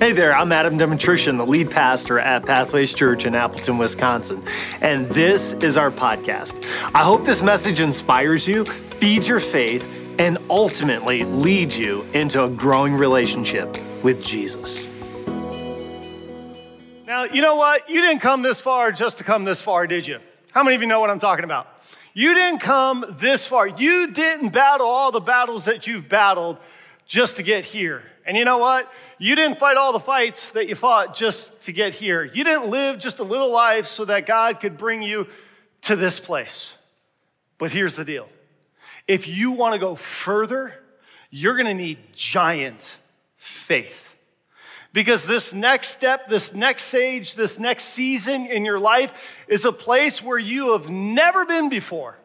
Hey there, I'm Adam Demetrician, the lead pastor at Pathways Church in Appleton, Wisconsin, and this is our podcast. I hope this message inspires you, feeds your faith, and ultimately leads you into a growing relationship with Jesus. Now, you know what? You didn't come this far just to come this far, did you? How many of you know what I'm talking about? You didn't come this far. You didn't battle all the battles that you've battled just to get here. And you know what? You didn't fight all the fights that you fought just to get here. You didn't live just a little life so that God could bring you to this place. But here's the deal if you want to go further, you're going to need giant faith. Because this next step, this next stage, this next season in your life is a place where you have never been before.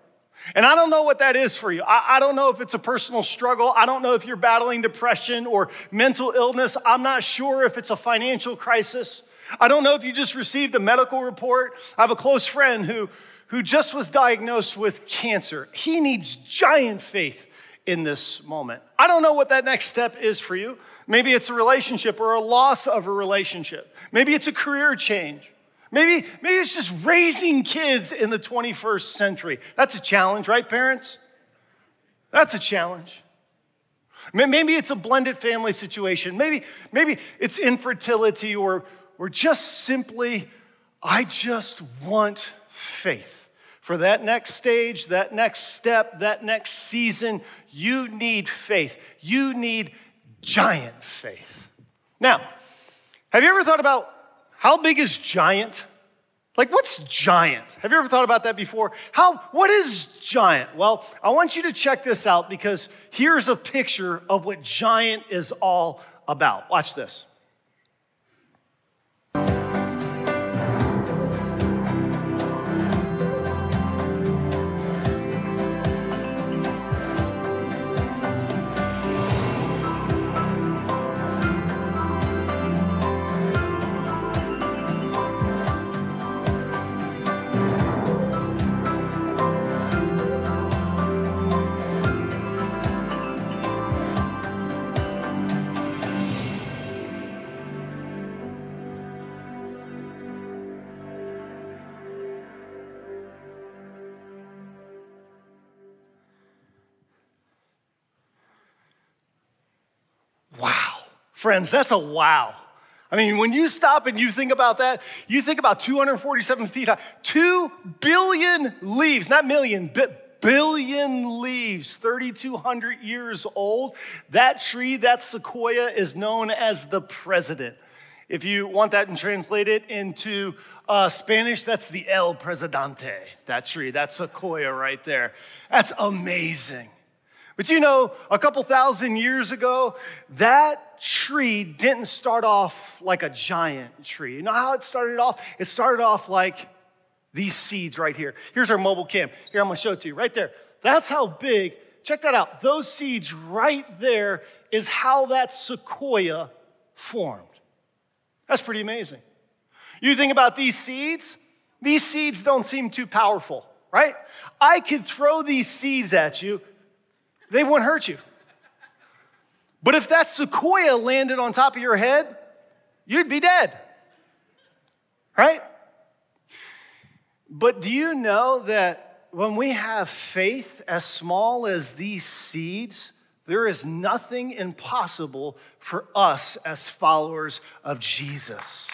And I don't know what that is for you. I, I, don't know if it's a personal struggle. I don't know if you're battling depression or mental illness. I'm not sure if it's a financial crisis. I don't know if you just received a medical report. I have a close friend who, who just was diagnosed with cancer. He needs giant faith in this moment. I don't know what that next step is for you. Maybe it's a relationship or a loss of a relationship. Maybe it's a career change. Maybe, maybe it's just raising kids in the 21st century. That's a challenge, right, parents? That's a challenge. Maybe it's a blended family situation. Maybe, maybe it's infertility or, or just simply, I just want faith. For that next stage, that next step, that next season, you need faith. You need giant faith. Now, have you ever thought about how big is giant? Like, what's giant? Have you ever thought about that before? How, what is giant? Well, I want you to check this out because here's a picture of what giant is all about. Watch this. Friends, that's a wow. I mean, when you stop and you think about that, you think about 247 feet high, 2 billion leaves, not million, but billion leaves, 3,200 years old. That tree, that sequoia, is known as the president. If you want that and translate it into uh, Spanish, that's the El Presidente, that tree, that sequoia right there. That's amazing. But you know, a couple thousand years ago, that tree didn't start off like a giant tree. You know how it started off? It started off like these seeds right here. Here's our mobile cam. Here, I'm gonna show it to you right there. That's how big, check that out. Those seeds right there is how that sequoia formed. That's pretty amazing. You think about these seeds, these seeds don't seem too powerful, right? I could throw these seeds at you they wouldn't hurt you. But if that sequoia landed on top of your head, you'd be dead. Right? But do you know that when we have faith as small as these seeds, there is nothing impossible for us as followers of Jesus?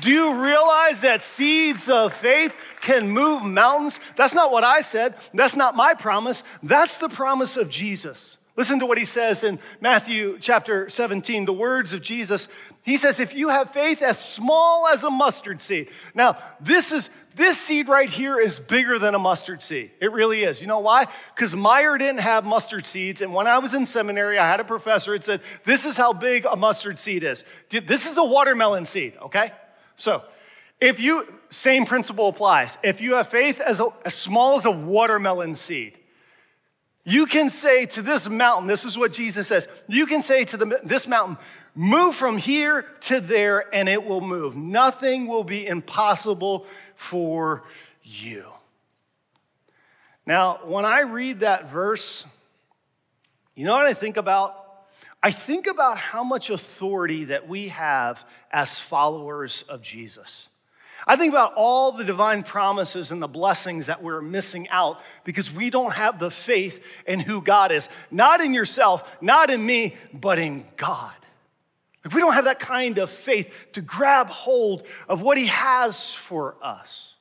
Do you realize that seeds of faith can move mountains? That's not what I said. That's not my promise. That's the promise of Jesus. Listen to what he says in Matthew chapter 17, the words of Jesus. He says, If you have faith as small as a mustard seed. Now, this is this seed right here is bigger than a mustard seed. It really is. You know why? Because Meijer didn't have mustard seeds. And when I was in seminary, I had a professor that said, This is how big a mustard seed is. This is a watermelon seed, okay? So, if you, same principle applies. If you have faith as, a, as small as a watermelon seed, you can say to this mountain, this is what Jesus says, you can say to the, this mountain, move from here to there and it will move. Nothing will be impossible for you. Now, when I read that verse, you know what I think about? I think about how much authority that we have as followers of Jesus. I think about all the divine promises and the blessings that we're missing out because we don't have the faith in who God is. Not in yourself, not in me, but in God. Like we don't have that kind of faith to grab hold of what He has for us.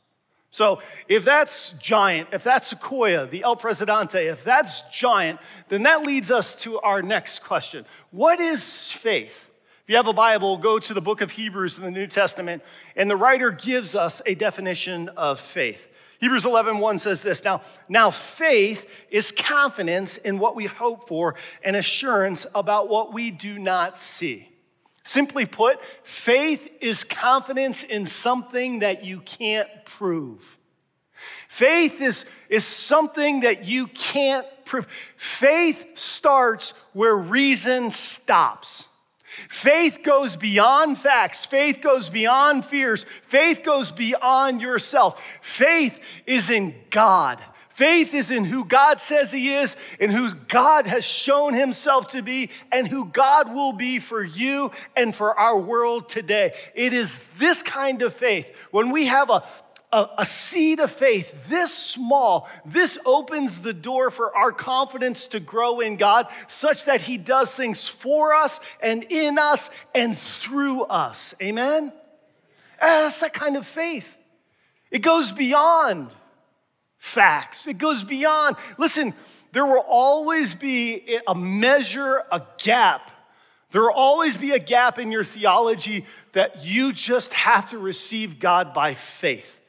So, if that's giant, if that's Sequoia, the El Presidente, if that's giant, then that leads us to our next question What is faith? If you have a Bible, go to the book of Hebrews in the New Testament, and the writer gives us a definition of faith. Hebrews 11, 1 says this now, now faith is confidence in what we hope for and assurance about what we do not see. Simply put, faith is confidence in something that you can't prove. Faith is, is something that you can't prove. Faith starts where reason stops. Faith goes beyond facts. Faith goes beyond fears. Faith goes beyond yourself. Faith is in God. Faith is in who God says He is in who God has shown Himself to be and who God will be for you and for our world today. It is this kind of faith. When we have a, a, seed of faith this small, this opens the door for our confidence to grow in God such that He does things for us and in us and through us. Amen? That's that kind of faith. It goes beyond facts. It goes beyond. Listen, there will always be a measure, a gap. There will always be a gap in your theology that you just have to receive God by faith.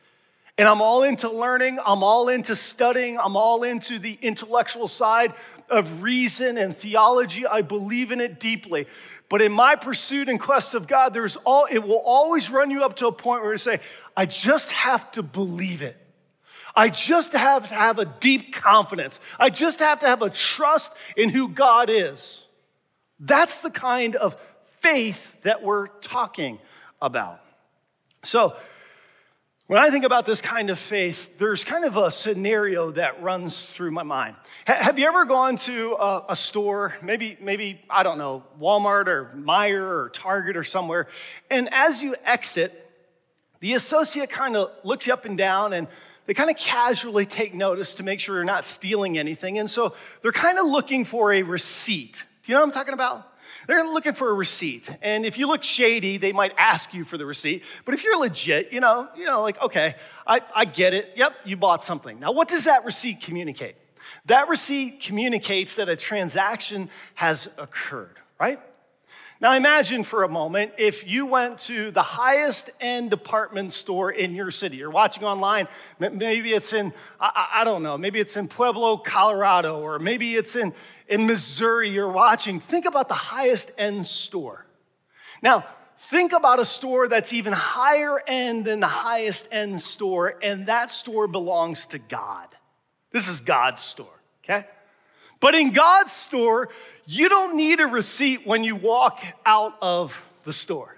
And I'm all into learning, I'm all into studying, I'm all into the intellectual side of reason and theology. I believe in it deeply. But in my pursuit and quest of God, there's all it will always run you up to a point where you say, I just have to believe it. I just have to have a deep confidence. I just have to have a trust in who God is. That's the kind of faith that we're talking about. So, when I think about this kind of faith, there's kind of a scenario that runs through my mind. have you ever gone to a, a, store, maybe, maybe, I don't know, Walmart or Meijer or Target or somewhere, and as you exit, the associate kind of looks you up and down and they kind of casually take notice to make sure you're not stealing anything. And so they're kind of looking for a receipt. Do you know what I'm talking about? They're looking for a receipt. And if you look shady, they might ask you for the receipt. But if you're legit, you know, you know, like, okay, I, I get it. Yep, you bought something. Now, what does that receipt communicate? That receipt communicates that a transaction has occurred, right? Now, imagine for a moment if you went to the highest end department store in your city. You're watching online, maybe it's in, I, don't know, maybe it's in Pueblo, Colorado, or maybe it's in, in Missouri. You're watching. Think about the highest end store. Now, think about a store that's even higher end than the highest end store, and that store belongs to God. This is God's store, okay? But in God's store, you don't need a receipt when you walk out of the store.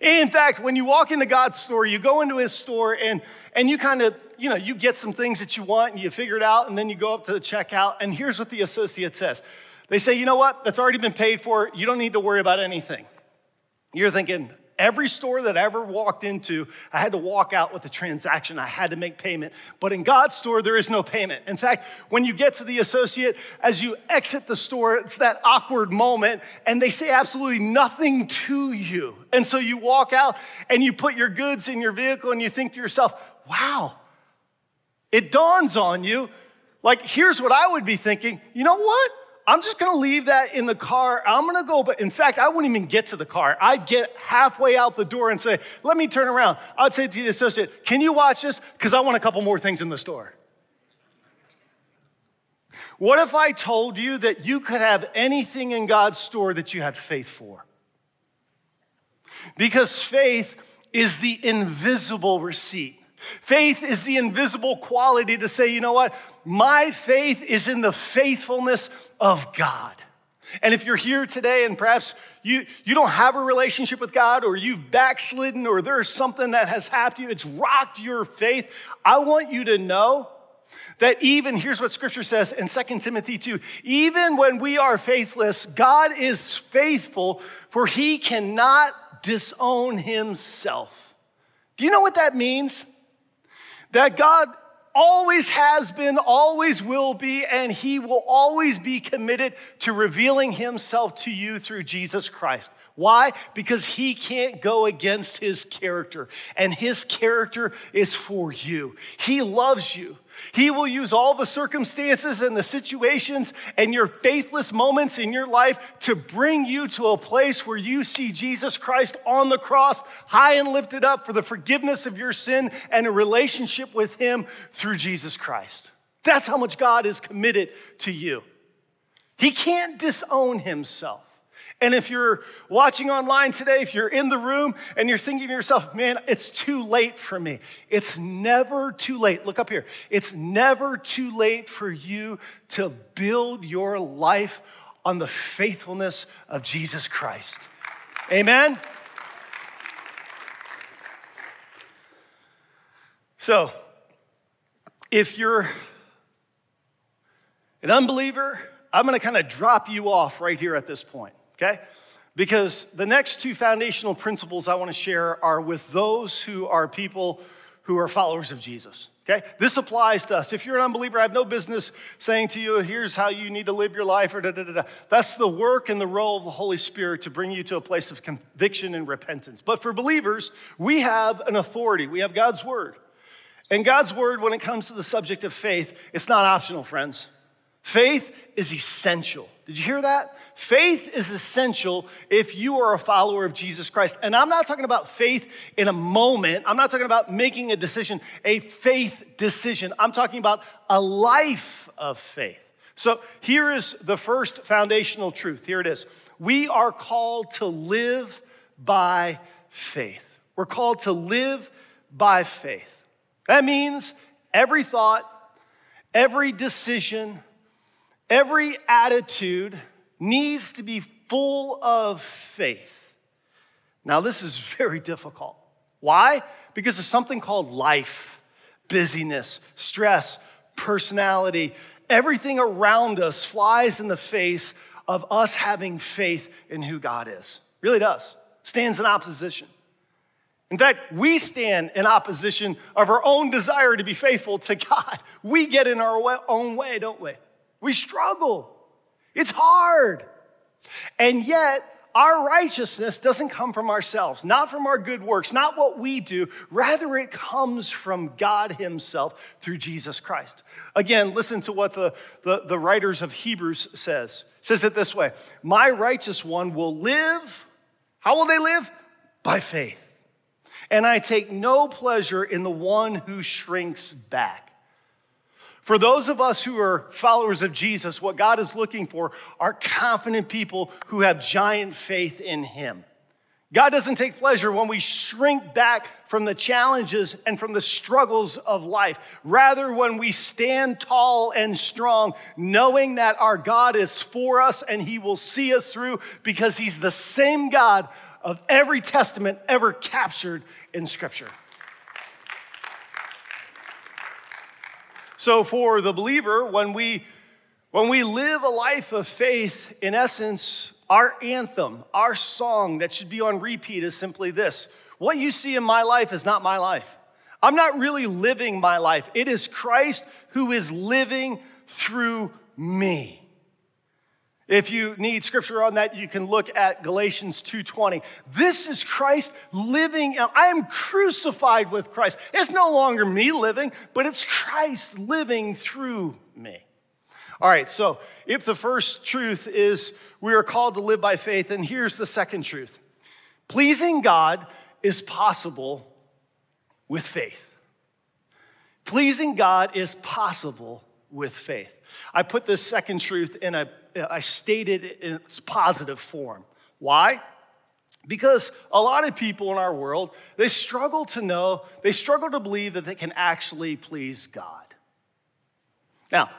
In fact, when you walk into God's store, you go into his store and, and you kind of, you know, you get some things that you want and you figure it out, and then you go up to the checkout, and here's what the associate says. They say, you know what? That's already been paid for. You don't need to worry about anything. You're thinking, Every store that I ever walked into, I had to walk out with a transaction. I had to make payment. But in God's store, there is no payment. In fact, when you get to the associate, as you exit the store, it's that awkward moment, and they say absolutely nothing to you. And so you walk out and you put your goods in your vehicle and you think to yourself, wow, it dawns on you. Like, here's what I would be thinking you know what? I'm just gonna leave that in the car. I'm gonna go, but in fact, I wouldn't even get to the car. I'd get halfway out the door and say, let me turn around. I'd say to the associate, can you watch this? Because I want a couple more things in the store. What if I told you that you could have anything in God's store that you had faith for? Because faith is the invisible receipt. Faith is the invisible quality to say, you know what? My faith is in the faithfulness of God. And if you're here today and perhaps you, you don't have a relationship with God or you've backslidden or there's something that has happened to you, it's rocked your faith, I want you to know That even, here's what scripture says in 2 Timothy 2 even when we are faithless, God is faithful, for he cannot disown himself. Do you know what that means? That God always has been, always will be, and he will always be committed to revealing himself to you through Jesus Christ. Why? Because he can't go against his character, and his character is for you. He loves you. He will use all the circumstances and the situations and your faithless moments in your life to bring you to a place where you see Jesus Christ on the cross, high and lifted up for the forgiveness of your sin and a relationship with Him through Jesus Christ. That's how much God is committed to you. He can't disown Himself. And if you're watching online today, if you're in the room and you're thinking to yourself, man, it's too late for me, it's never too late. Look up here. It's never too late for you to build your life on the faithfulness of Jesus Christ. Amen? So, if you're an unbeliever, I'm gonna kind of drop you off right here at this point okay? Because the next two foundational principles I want to share are with those who are people who are followers of Jesus. Okay? This applies to us. If you're an unbeliever, I have no business saying to you, here's how you need to live your life, or da da da da. That's the work and the role of the Holy Spirit to bring you to a place of conviction and repentance. But for believers, we have an authority, we have God's word. And God's word, when it comes to the subject of faith, it's not optional, friends. Faith is essential. Did you hear that? Faith is essential if you are a follower of Jesus Christ. And I'm not talking about faith in a moment. I'm not talking about making a decision, a faith decision. I'm talking about a life of faith. So here is the first foundational truth. Here it is. We are called to live by faith. We're called to live by faith. That means every thought, every decision, Every attitude needs to be full of faith. Now, this is very difficult. Why? Because of something called life, busyness, stress, personality. Everything around us flies in the face of us having faith in who God is. Really does. Stands in opposition. In fact, we stand in opposition of our own desire to be faithful to God. We get in our own way, don't we? We struggle. It's hard. And yet, our righteousness doesn't come from ourselves, not from our good works, not what we do. Rather, it comes from God Himself through Jesus Christ. Again, listen to what the, the, the writers of Hebrews says. It says it this way My righteous one will live. How will they live? By faith. And I take no pleasure in the one who shrinks back. For those of us who are followers of Jesus, what God is looking for are confident people who have giant faith in Him. God doesn't take pleasure when we shrink back from the challenges and from the struggles of life. Rather, when we stand tall and strong, knowing that our God is for us and He will see us through because He's the same God of every testament ever captured in Scripture. So, for the believer, when we, when we live a life of faith, in essence, our anthem, our song that should be on repeat is simply this What you see in my life is not my life. I'm not really living my life, it is Christ who is living through me. If you need scripture on that, you can look at Galatians 2:20. This is Christ living. I am crucified with Christ. It's no longer me living, but it's Christ living through me. All right, so if the first truth is we are called to live by faith, and here's the second truth. Pleasing God is possible with faith. Pleasing God is possible with faith. I put this second truth in a I stated it in its positive form. Why? Because a lot of people in our world, they struggle to know, they struggle to believe that they can actually please God. Now,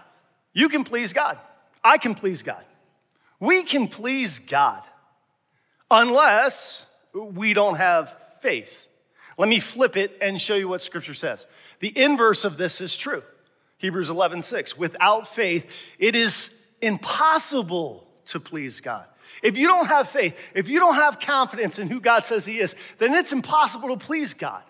you can please God. I can please God. We can please God unless we don't have faith. Let me flip it and show you what Scripture says. The inverse of this is true. Hebrews 11, 6. Without faith, it is impossible to please God. If you don't have faith, if you don't have confidence in who God says He is, then it's impossible to please God.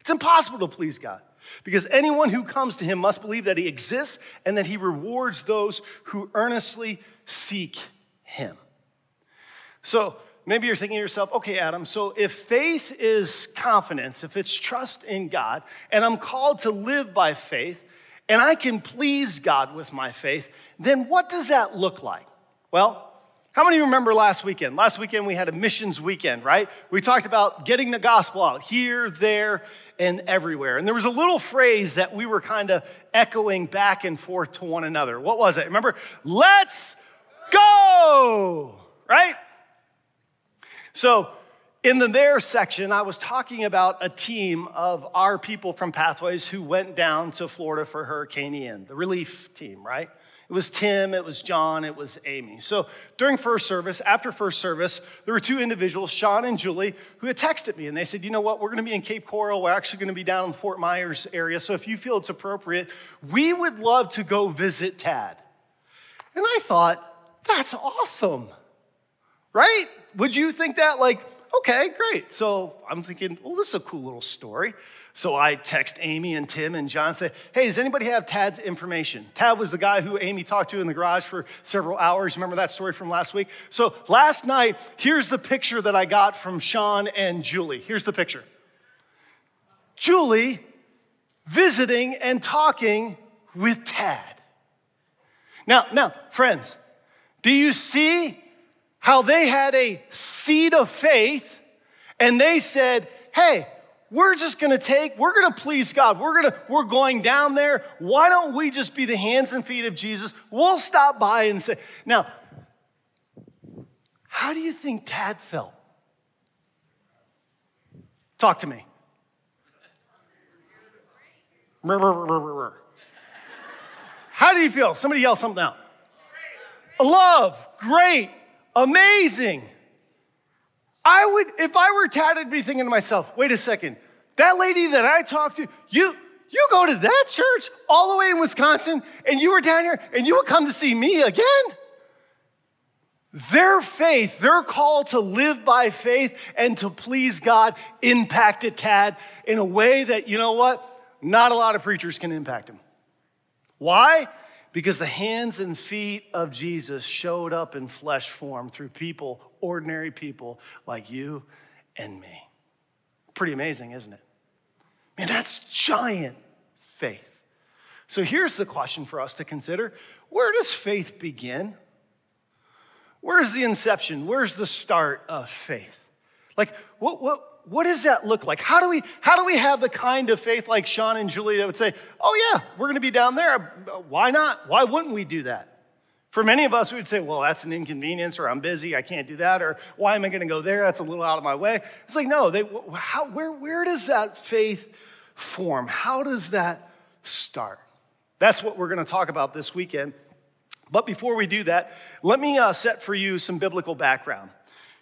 It's impossible to please God because anyone who comes to Him must believe that He exists and that He rewards those who earnestly seek Him. So maybe you're thinking to yourself, okay, Adam, so if faith is confidence, if it's trust in God, and I'm called to live by faith, and I can please God with my faith, then what does that look like? Well, how many remember last weekend? Last weekend we had a missions weekend, right? We talked about getting the gospel out here, there, and everywhere. And there was a little phrase that we were kind of echoing back and forth to one another. What was it? Remember? Let's go, right? So, in the there section, I was talking about a team of our people from Pathways who went down to Florida for Hurricane Ian, the relief team, right? It was Tim, it was John, it was Amy. So during first service, after first service, there were two individuals, Sean and Julie, who had texted me and they said, you know what, we're gonna be in Cape Coral. We're actually gonna be down in the Fort Myers area. So if you feel it's appropriate, we would love to go visit Tad. And I thought, that's awesome, right? Would you think that? Like, okay, great. So I'm thinking, well, this is a cool little story. So I text Amy and Tim and John and say, hey, does anybody have Tad's information? Tad was the guy who Amy talked to in the garage for several hours. Remember that story from last week? So last night, here's the picture that I got from Sean and Julie. Here's the picture. Julie visiting and talking with Tad. Now, now, friends, do you see how they had a seed of faith and they said, hey, we're just going to take we're going to please god. We're going to we're going down there. Why don't we just be the hands and feet of jesus? We'll stop by and say now how do you think tad felt? Talk to me. How do you feel? Somebody yell something out. Love great amazing I would, if I were Tad, I'd be thinking to myself, wait a second, that lady that I talked to, you, you go to that church all the way in Wisconsin, and you were down here, and you would come to see me again? Their faith, their call to live by faith and to please God impacted Tad in a way that, you know what? Not a lot of preachers can impact him. Why? Because the hands and feet of Jesus showed up in flesh form through people ordinary people like you and me. Pretty amazing, isn't it? Man, that's giant faith. So here's the question for us to consider Where does faith begin? Where's the inception? Where's the start of faith? Like, what, what, what does that look like? How do, we, how do we have the kind of faith like Sean and Julie that would say, oh, yeah, we're going to be down there? Why not? Why wouldn't we do that? For many of us, we would say, well, that's an inconvenience, or I'm busy, I can't do that, or why am I going to go there? That's a little out of my way. It's like, no, they, how, where, where does that faith form? How does that start? That's what we're going to talk about this weekend. But before we do that, let me uh, set for you some biblical background.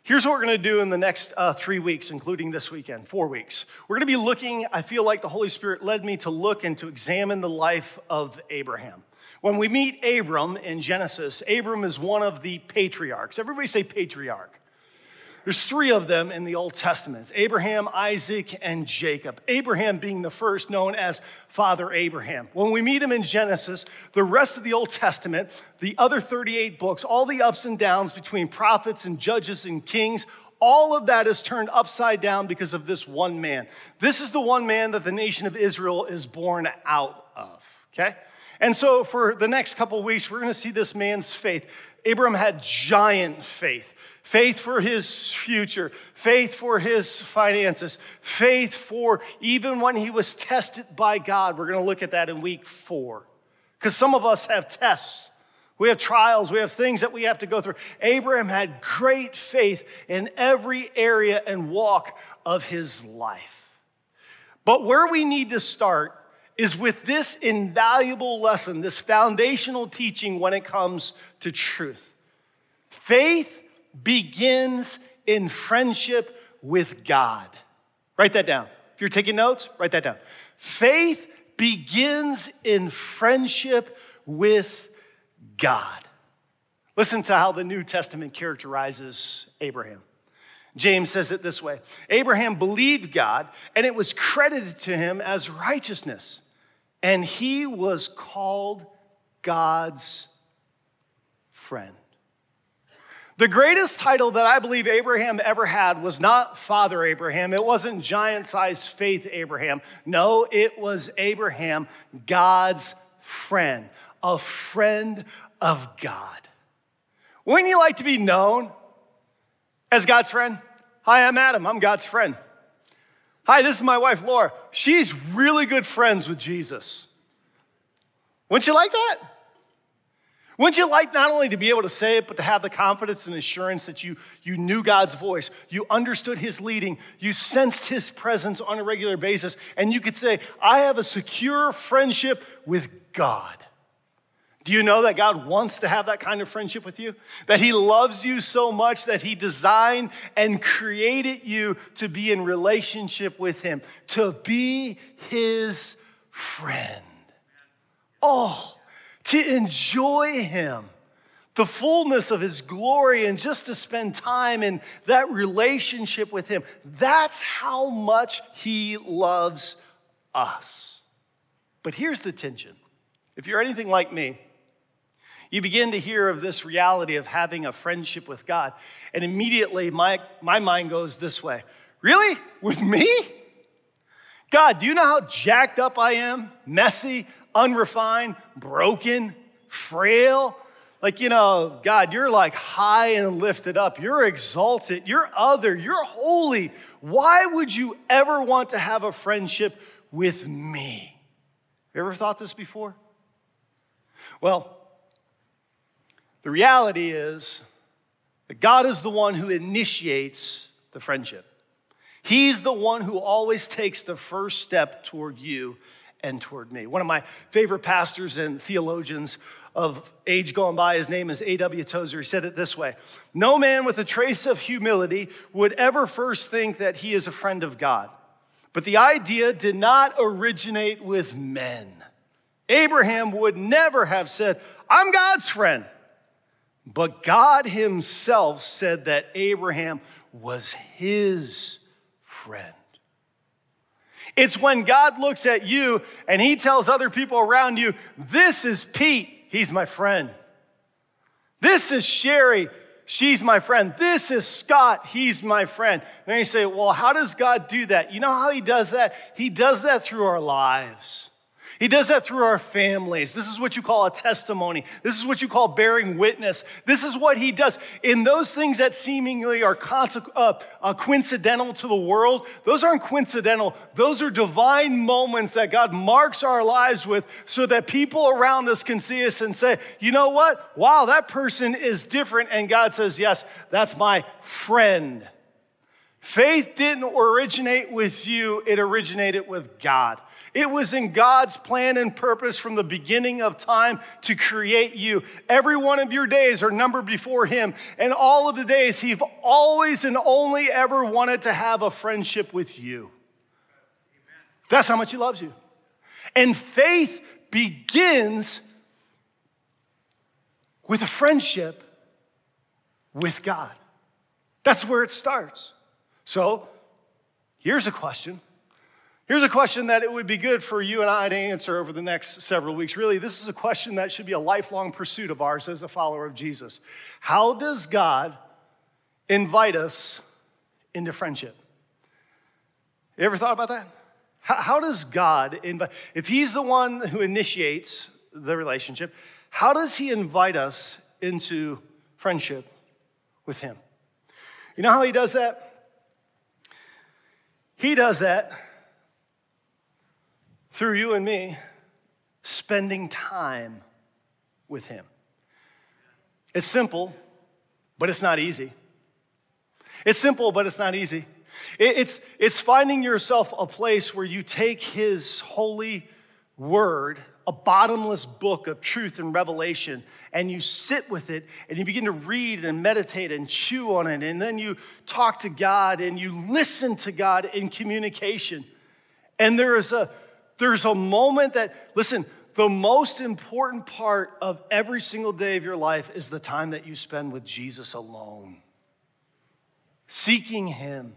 Here's what we're going to do in the next uh, three weeks, including this weekend, four weeks. We're going to be looking, I feel like the Holy Spirit led me to look and to examine the life of Abraham. When we meet Abram in Genesis, Abram is one of the patriarchs. Everybody say patriarch. There's three of them in the Old Testament Abraham, Isaac, and Jacob. Abraham being the first, known as Father Abraham. When we meet him in Genesis, the rest of the Old Testament, the other 38 books, all the ups and downs between prophets and judges and kings, all of that is turned upside down because of this one man. This is the one man that the nation of Israel is born out of, okay? And so, for the next couple weeks, we're to see this man's faith. Abram had giant faith faith for his future, faith for his finances, faith for even when he was tested by God. We're going to look at that in week four. Because some of us have tests, we have trials, we have things that we have to go through. Abraham had great faith in every area and walk of his life. But where we need to start is with this invaluable lesson, this foundational teaching when it comes to truth. Faith begins in friendship with God. Write that down. If you're taking notes, write that down. Faith begins in friendship with God. Listen to how the New Testament characterizes Abraham. James says it this way Abraham believed God, and it was credited to him as righteousness, and he was called God's friend. The greatest title that I believe Abraham ever had was not Father Abraham. It wasn't giant sized faith Abraham. No, it was Abraham, God's friend, a friend of God. Wouldn't you like to be known as God's friend? Hi, I'm Adam. I'm God's friend. Hi, this is my wife, Laura. She's really good friends with Jesus. Wouldn't you like that? Wouldn't you like not only to be able to say it, but to have the confidence and assurance that you, you knew God's voice, you understood His leading, you sensed His presence on a regular basis, and you could say, I have a secure friendship with God? Do you know that God wants to have that kind of friendship with you? That He loves you so much that He designed and created you to be in relationship with Him, to be His friend. Oh, to enjoy Him, the fullness of His glory, and just to spend time in that relationship with Him. That's how much He loves us. But here's the tension if you're anything like me, you begin to hear of this reality of having a friendship with God, and immediately my, my mind goes this way Really? With me? God, do you know how jacked up I am? Messy, unrefined, broken, frail. Like, you know, God, you're like high and lifted up. You're exalted. You're other. You're holy. Why would you ever want to have a friendship with me? You ever thought this before? Well, the reality is that God is the one who initiates the friendship. He's the one who always takes the first step toward you and toward me. One of my favorite pastors and theologians of age gone by, his name is A.W. Tozer. He said it this way No man with a trace of humility would ever first think that he is a friend of God. But the idea did not originate with men. Abraham would never have said, I'm God's friend. But God himself said that Abraham was his friend. It's when God looks at you and he tells other people around you, This is Pete, he's my friend. This is Sherry, she's my friend. This is Scott, he's my friend. And then you say, Well, how does God do that? You know how he does that? He does that through our lives. He does that through our families. This is what you call a testimony. This is what you call bearing witness. This is what he does. In those things that seemingly are uh, uh, coincidental to the world, those aren't coincidental. Those are divine moments that God marks our lives with so that people around us can see us and say, you know what? Wow, that person is different. And God says, yes, that's my friend. Faith didn't originate with you, it originated with God. It was in God's plan and purpose from the beginning of time to create you. Every one of your days are numbered before Him, and all of the days He's always and only ever wanted to have a friendship with you. That's how much He loves you. And faith begins with a friendship with God. That's where it starts. So here's a question. Here's a question that it would be good for you and I to answer over the next several weeks. Really, this is a question that should be a lifelong pursuit of ours as a follower of Jesus. How does God invite us into friendship? You ever thought about that? How, how does God invite, if He's the one who initiates the relationship, how does He invite us into friendship with Him? You know how He does that? He does that through you and me spending time with Him. It's simple, but it's not easy. It's simple, but it's not easy. It's, it's finding yourself a place where you take His holy word a bottomless book of truth and revelation, and you sit with it and you begin to read and meditate and chew on it, and then you talk to God and you listen to God in communication. And there is a, There's a moment that, listen, the most important part of every single day of your life is the time that you spend with Jesus alone, seeking Him,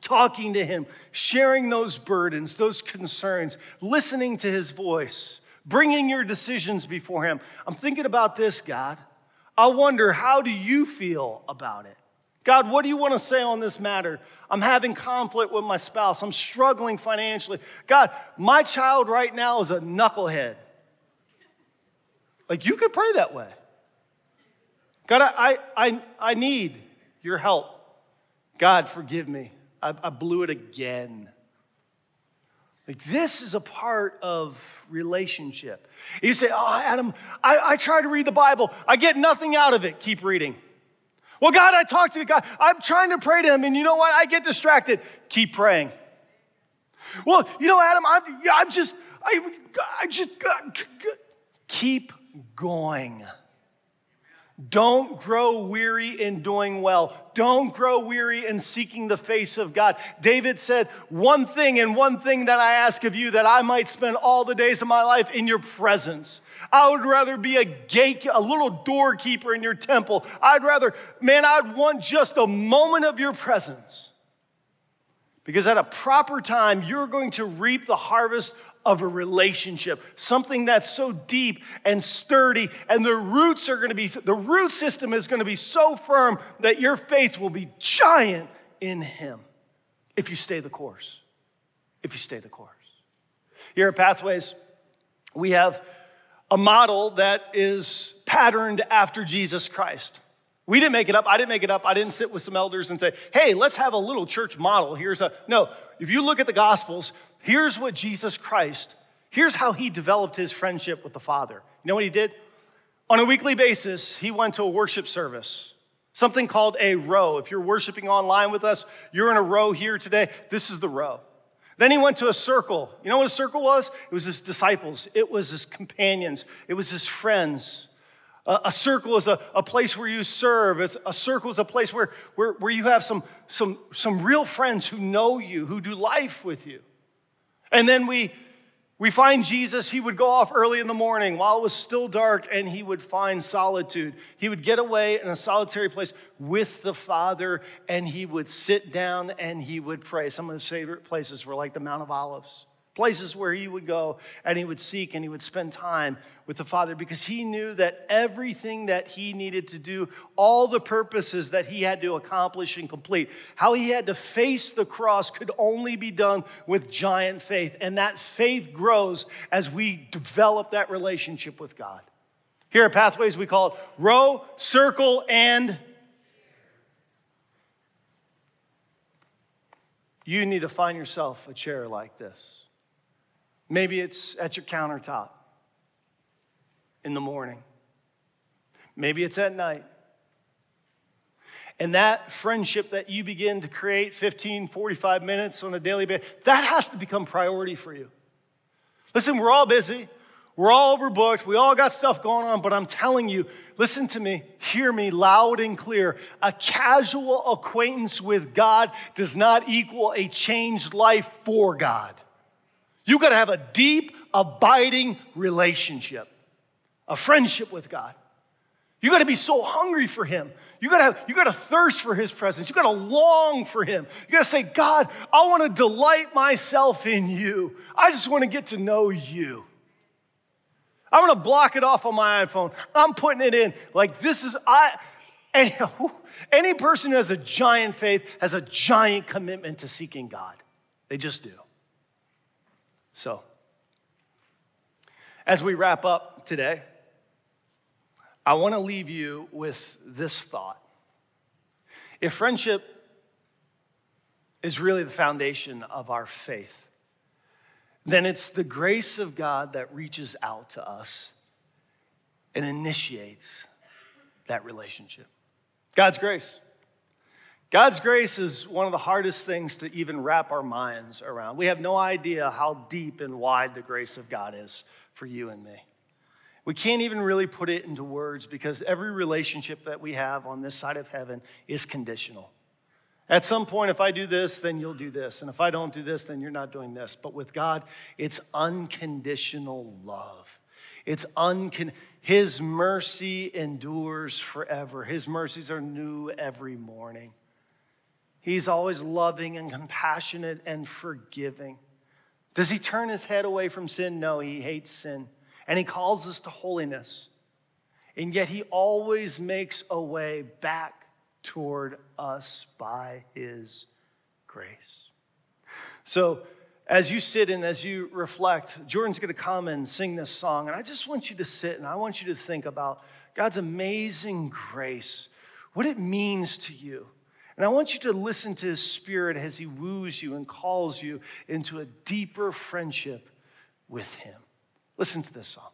talking to Him, sharing those burdens, those concerns, listening to His voice, bringing your decisions before Him. I'm thinking about this, God. I wonder, how do you feel about it? God, what do you want to say on this matter? I'm having conflict with my spouse. I'm struggling financially. God, my child right now is a knucklehead. Like, you could pray that way. God, I, I, I need your help. God, forgive me. I, I blew it again. Like, this is a part of relationship. You say, Oh, Adam, I, I try to read the Bible, I get nothing out of it. Keep reading. Well, God, I talk to God. I'm trying to pray to Him, and you know what? I get distracted. Keep praying. Well, you know, Adam, I'm, I'm just, I, I just, keep going. Don't grow weary in doing well. Don't grow weary in seeking the face of God. David said, One thing and one thing that I ask of you, that I might spend all the days of my life in your presence. I would rather be a gate, a little doorkeeper in your temple. I'd rather, man, I'd want just a moment of your presence. Because at a proper time, you're going to reap the harvest of a relationship, something that's so deep and sturdy, and the roots are going to be, the root system is going to be so firm that your faith will be giant in Him if you stay the course. If you stay the course. Here at Pathways, we have a model that is patterned after Jesus Christ. We didn't make it up. I didn't make it up. I didn't sit with some elders and say, hey, let's have a little church model. Here's a, no, if you look at the Gospels, here's what Jesus Christ, here's how he developed his friendship with the Father. You know what he did? On a weekly basis, he went to a worship service, something called a row. If you're worshiping online with us, you're in a row here today. This is the row. Then he went to a circle. You know what a circle was? It was his disciples, it was his companions, it was his friends. A, a circle is a, a place where you serve. It's, a circle is a place where, where, where you have some, some, some real friends who know you, who do life with you. And then we we find Jesus, he would go off early in the morning while it was still dark and he would find solitude. He would get away in a solitary place with the Father and he would sit down and he would pray. Some of his favorite places were like the Mount of Olives places where he would go and he would seek and he would spend time with the Father because he knew that everything that he needed to do, all the purposes that he had to accomplish and complete, how he had to face the cross could only be done with giant faith. And that faith grows as we develop that relationship with God. Here at Pathways, we call it row, circle, and you need to find yourself a chair like this. Maybe it's at your countertop in the morning. Maybe it's at night. And that friendship that you begin to create 15, 45 minutes on a daily basis, that has to become priority for you. Listen, we're all busy. We're all overbooked. We all got stuff going on, but I'm telling you, listen to me, hear me loud and clear. A casual acquaintance with God does not equal a changed life for God. You got to have a deep, abiding relationship, a friendship with God. You got to be so hungry for Him. You got to have, you got to thirst for His presence. You got to long for Him. You got to say, God, I want to delight myself in You. I just want to get to know You. I want to block it off on my iPhone. I'm putting it in. Like this is I. Any, any person who has a giant faith has a giant commitment to seeking God. They just do. So, as we wrap up today, I want to leave you with this thought. If friendship is really the foundation of our faith, then it's the grace of God that reaches out to us and initiates that relationship. God's grace. God's grace is one of the hardest things to even wrap our minds around. We have no idea how deep and wide the grace of God is for you and me. We can't even really put it into words because every relationship that we have on this side of heaven is conditional. At some point, if I do this, then you'll do this. And if I don't do this, then you're not doing this. But with God, it's unconditional love. It's uncon- His mercy endures forever. His mercies are new every morning. He's always loving and compassionate and forgiving. Does he turn his head away from sin? No, he hates sin. And he calls us to holiness. And yet he always makes a way back toward us by his grace. So, as you sit and as you reflect, Jordan's going to come and sing this song. And I just want you to sit and I want you to think about God's amazing grace, what it means to you. And I want you to listen to his spirit as he woos you and calls you into a deeper friendship with him. Listen to this song.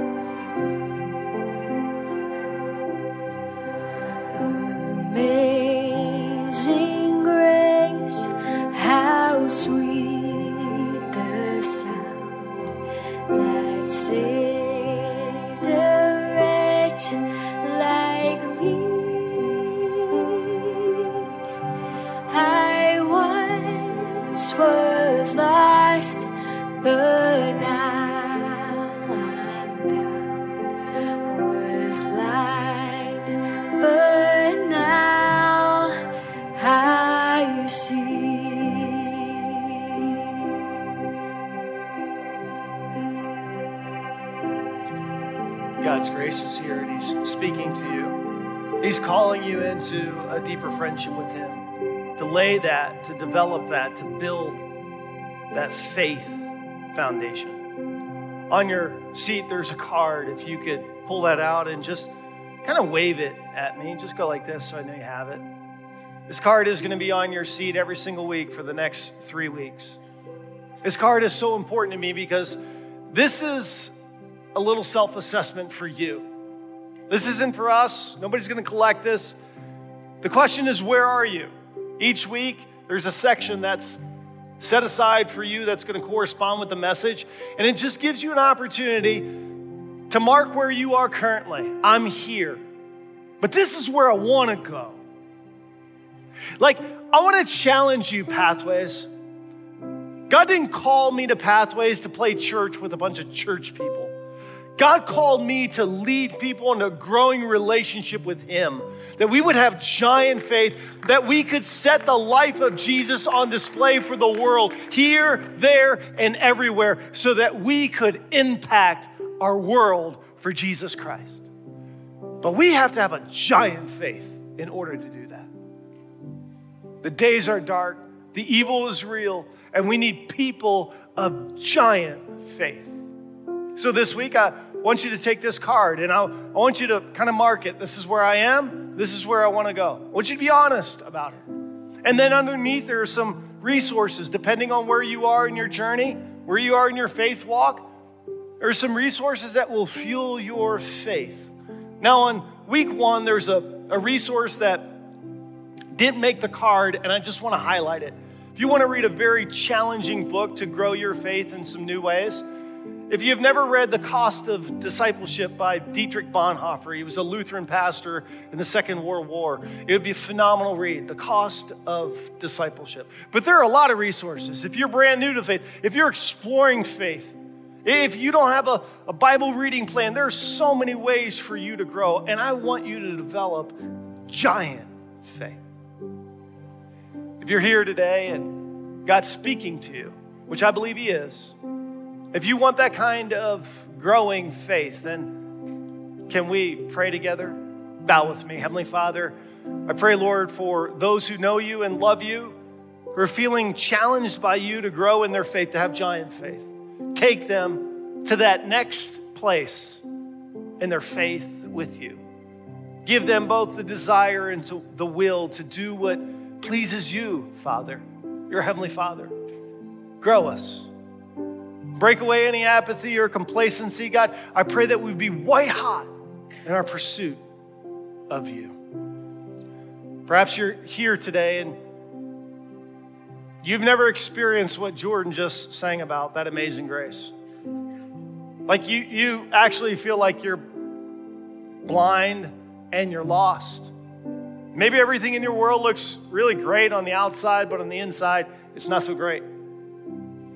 deeper friendship with Him, to lay that, to develop that, to build that faith foundation. On your seat, there's a card. If you could pull that out and just kind of wave it at me, just go like this so I know you have it. This card is going to be on your seat every single week for the next three weeks. This card is so important to me because this is a little self assessment for you. This isn't for us. Nobody's going to collect this. The question is, where are you? Each week, there's a section that's set aside for you that's going to correspond with the message. And it just gives you an opportunity to mark where you are currently. I'm here. But this is where I want to go. Like, I want to challenge you, Pathways. God didn't call me to Pathways to play church with a bunch of church people. God called me to lead people in a growing relationship with Him, that we would have giant faith, that we could set the life of Jesus on display for the world, here, there, and everywhere, so that we could impact our world for Jesus Christ. But we have to have a giant faith in order to do that. The days are dark, the evil is real, and we need people of giant faith. So this week, I want you to take this card and I, I want you to kind of mark it. This is where I am. This is where I want to go. I want you to be honest about it. And then underneath, there are some resources, depending on where you are in your journey, where you are in your faith walk. There are some resources that will fuel your faith. Now, on week one, there's a, a resource that didn't make the card, and I just want to highlight it. If you want to read a very challenging book to grow your faith in some new ways, if you've never read The Cost of Discipleship by Dietrich Bonhoeffer, he was a Lutheran pastor in the Second World War. It would be a phenomenal read, The Cost of Discipleship. But there are a lot of resources. If you're brand new to faith, if you're exploring faith, If you don't have a, a Bible reading plan, there are so many ways for you to grow. And I want you to develop giant faith. If you're here today and God's speaking to you, which I believe He is, if you want that kind of growing faith, then can we pray together? Bow with me. Heavenly Father, I pray, Lord, for those who know you and love you, who are feeling challenged by you to grow in their faith, to have giant faith. Take them to that next place in their faith with you. Give them both the desire and the will to do what pleases you, Father, your Heavenly Father. Grow us. Break away any apathy or complacency, God. I pray that we'd be white hot in our pursuit of you. Perhaps you're here today and you've never experienced what Jordan just sang about, that amazing grace. Like you, you actually feel like you're blind and you're lost. Maybe everything in your world looks really great on the outside, but on the inside, it's not so great.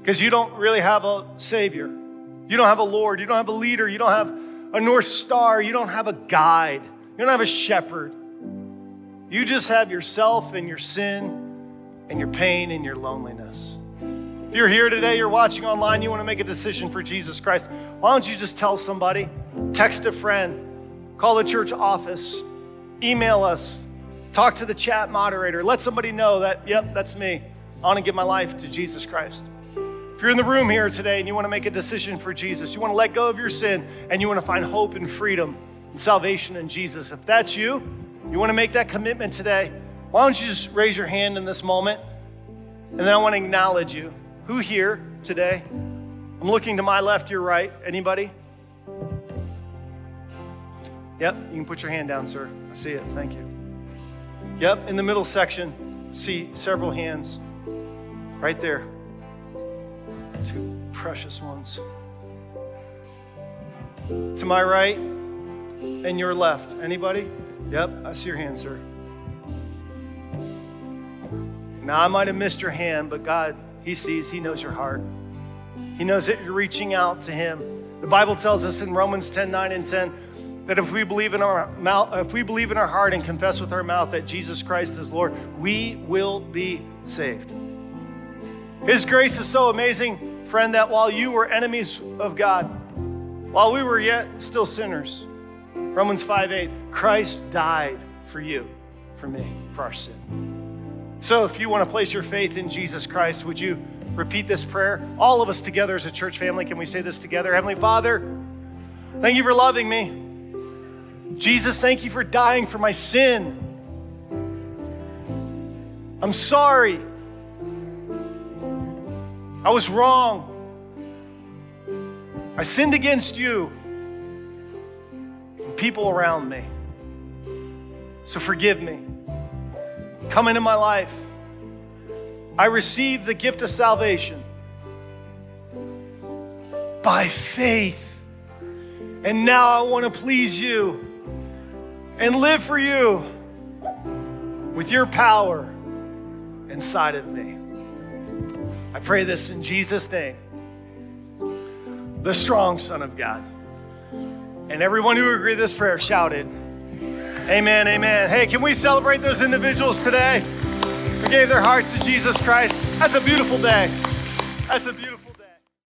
Because you don't really have a Savior. You don't have a Lord. You don't have a leader. You don't have a North Star. You don't have a guide. You don't have a shepherd. You just have yourself and your sin and your pain and your loneliness. If you're here today, you're watching online, you want to make a decision for Jesus Christ, why don't you just tell somebody, text a friend, call the church office, email us, talk to the chat moderator, let somebody know that, yep, that's me. I want to give my life to Jesus Christ. You're in the room here today and you want to make a decision for Jesus, you want to let go of your sin and you want to find hope and freedom and salvation in Jesus, if that's you, you want to make that commitment today, why don't you just raise your hand in this moment? And then I want to acknowledge you. Who here today? I'm looking to my left, your right. Anybody? Yep, you can put your hand down, sir. I see it. Thank you. Yep, in the middle section, see several hands right there. Two precious ones. To my right and your left. Anybody? Yep, I see your hand, sir. Now, I might have missed your hand, but God, He sees, He knows your heart. He knows that you're reaching out to Him. The Bible tells us in Romans 10 9 and 10 that if we believe in our mouth, if we believe in our heart and confess with our mouth that Jesus Christ is Lord, we will be saved. His grace is so amazing, friend, that while you were enemies of God, while we were yet still sinners, Romans 5 8, Christ died for you, for me, for our sin. So if you want to place your faith in Jesus Christ, would you repeat this prayer? All of us together as a church family, can we say this together? Heavenly Father, thank you for loving me. Jesus, thank you for dying for my sin. I'm sorry. I was wrong. I sinned against you and people around me. So forgive me. Come into my life. I receive the gift of salvation by faith. And now I want to please you and live for you with your power inside of me. I pray this in Jesus' name, the strong Son of God. And everyone who agreed this prayer shouted, Amen, amen. Hey, can we celebrate those individuals today who gave their hearts to Jesus Christ? That's a beautiful day. That's a beautiful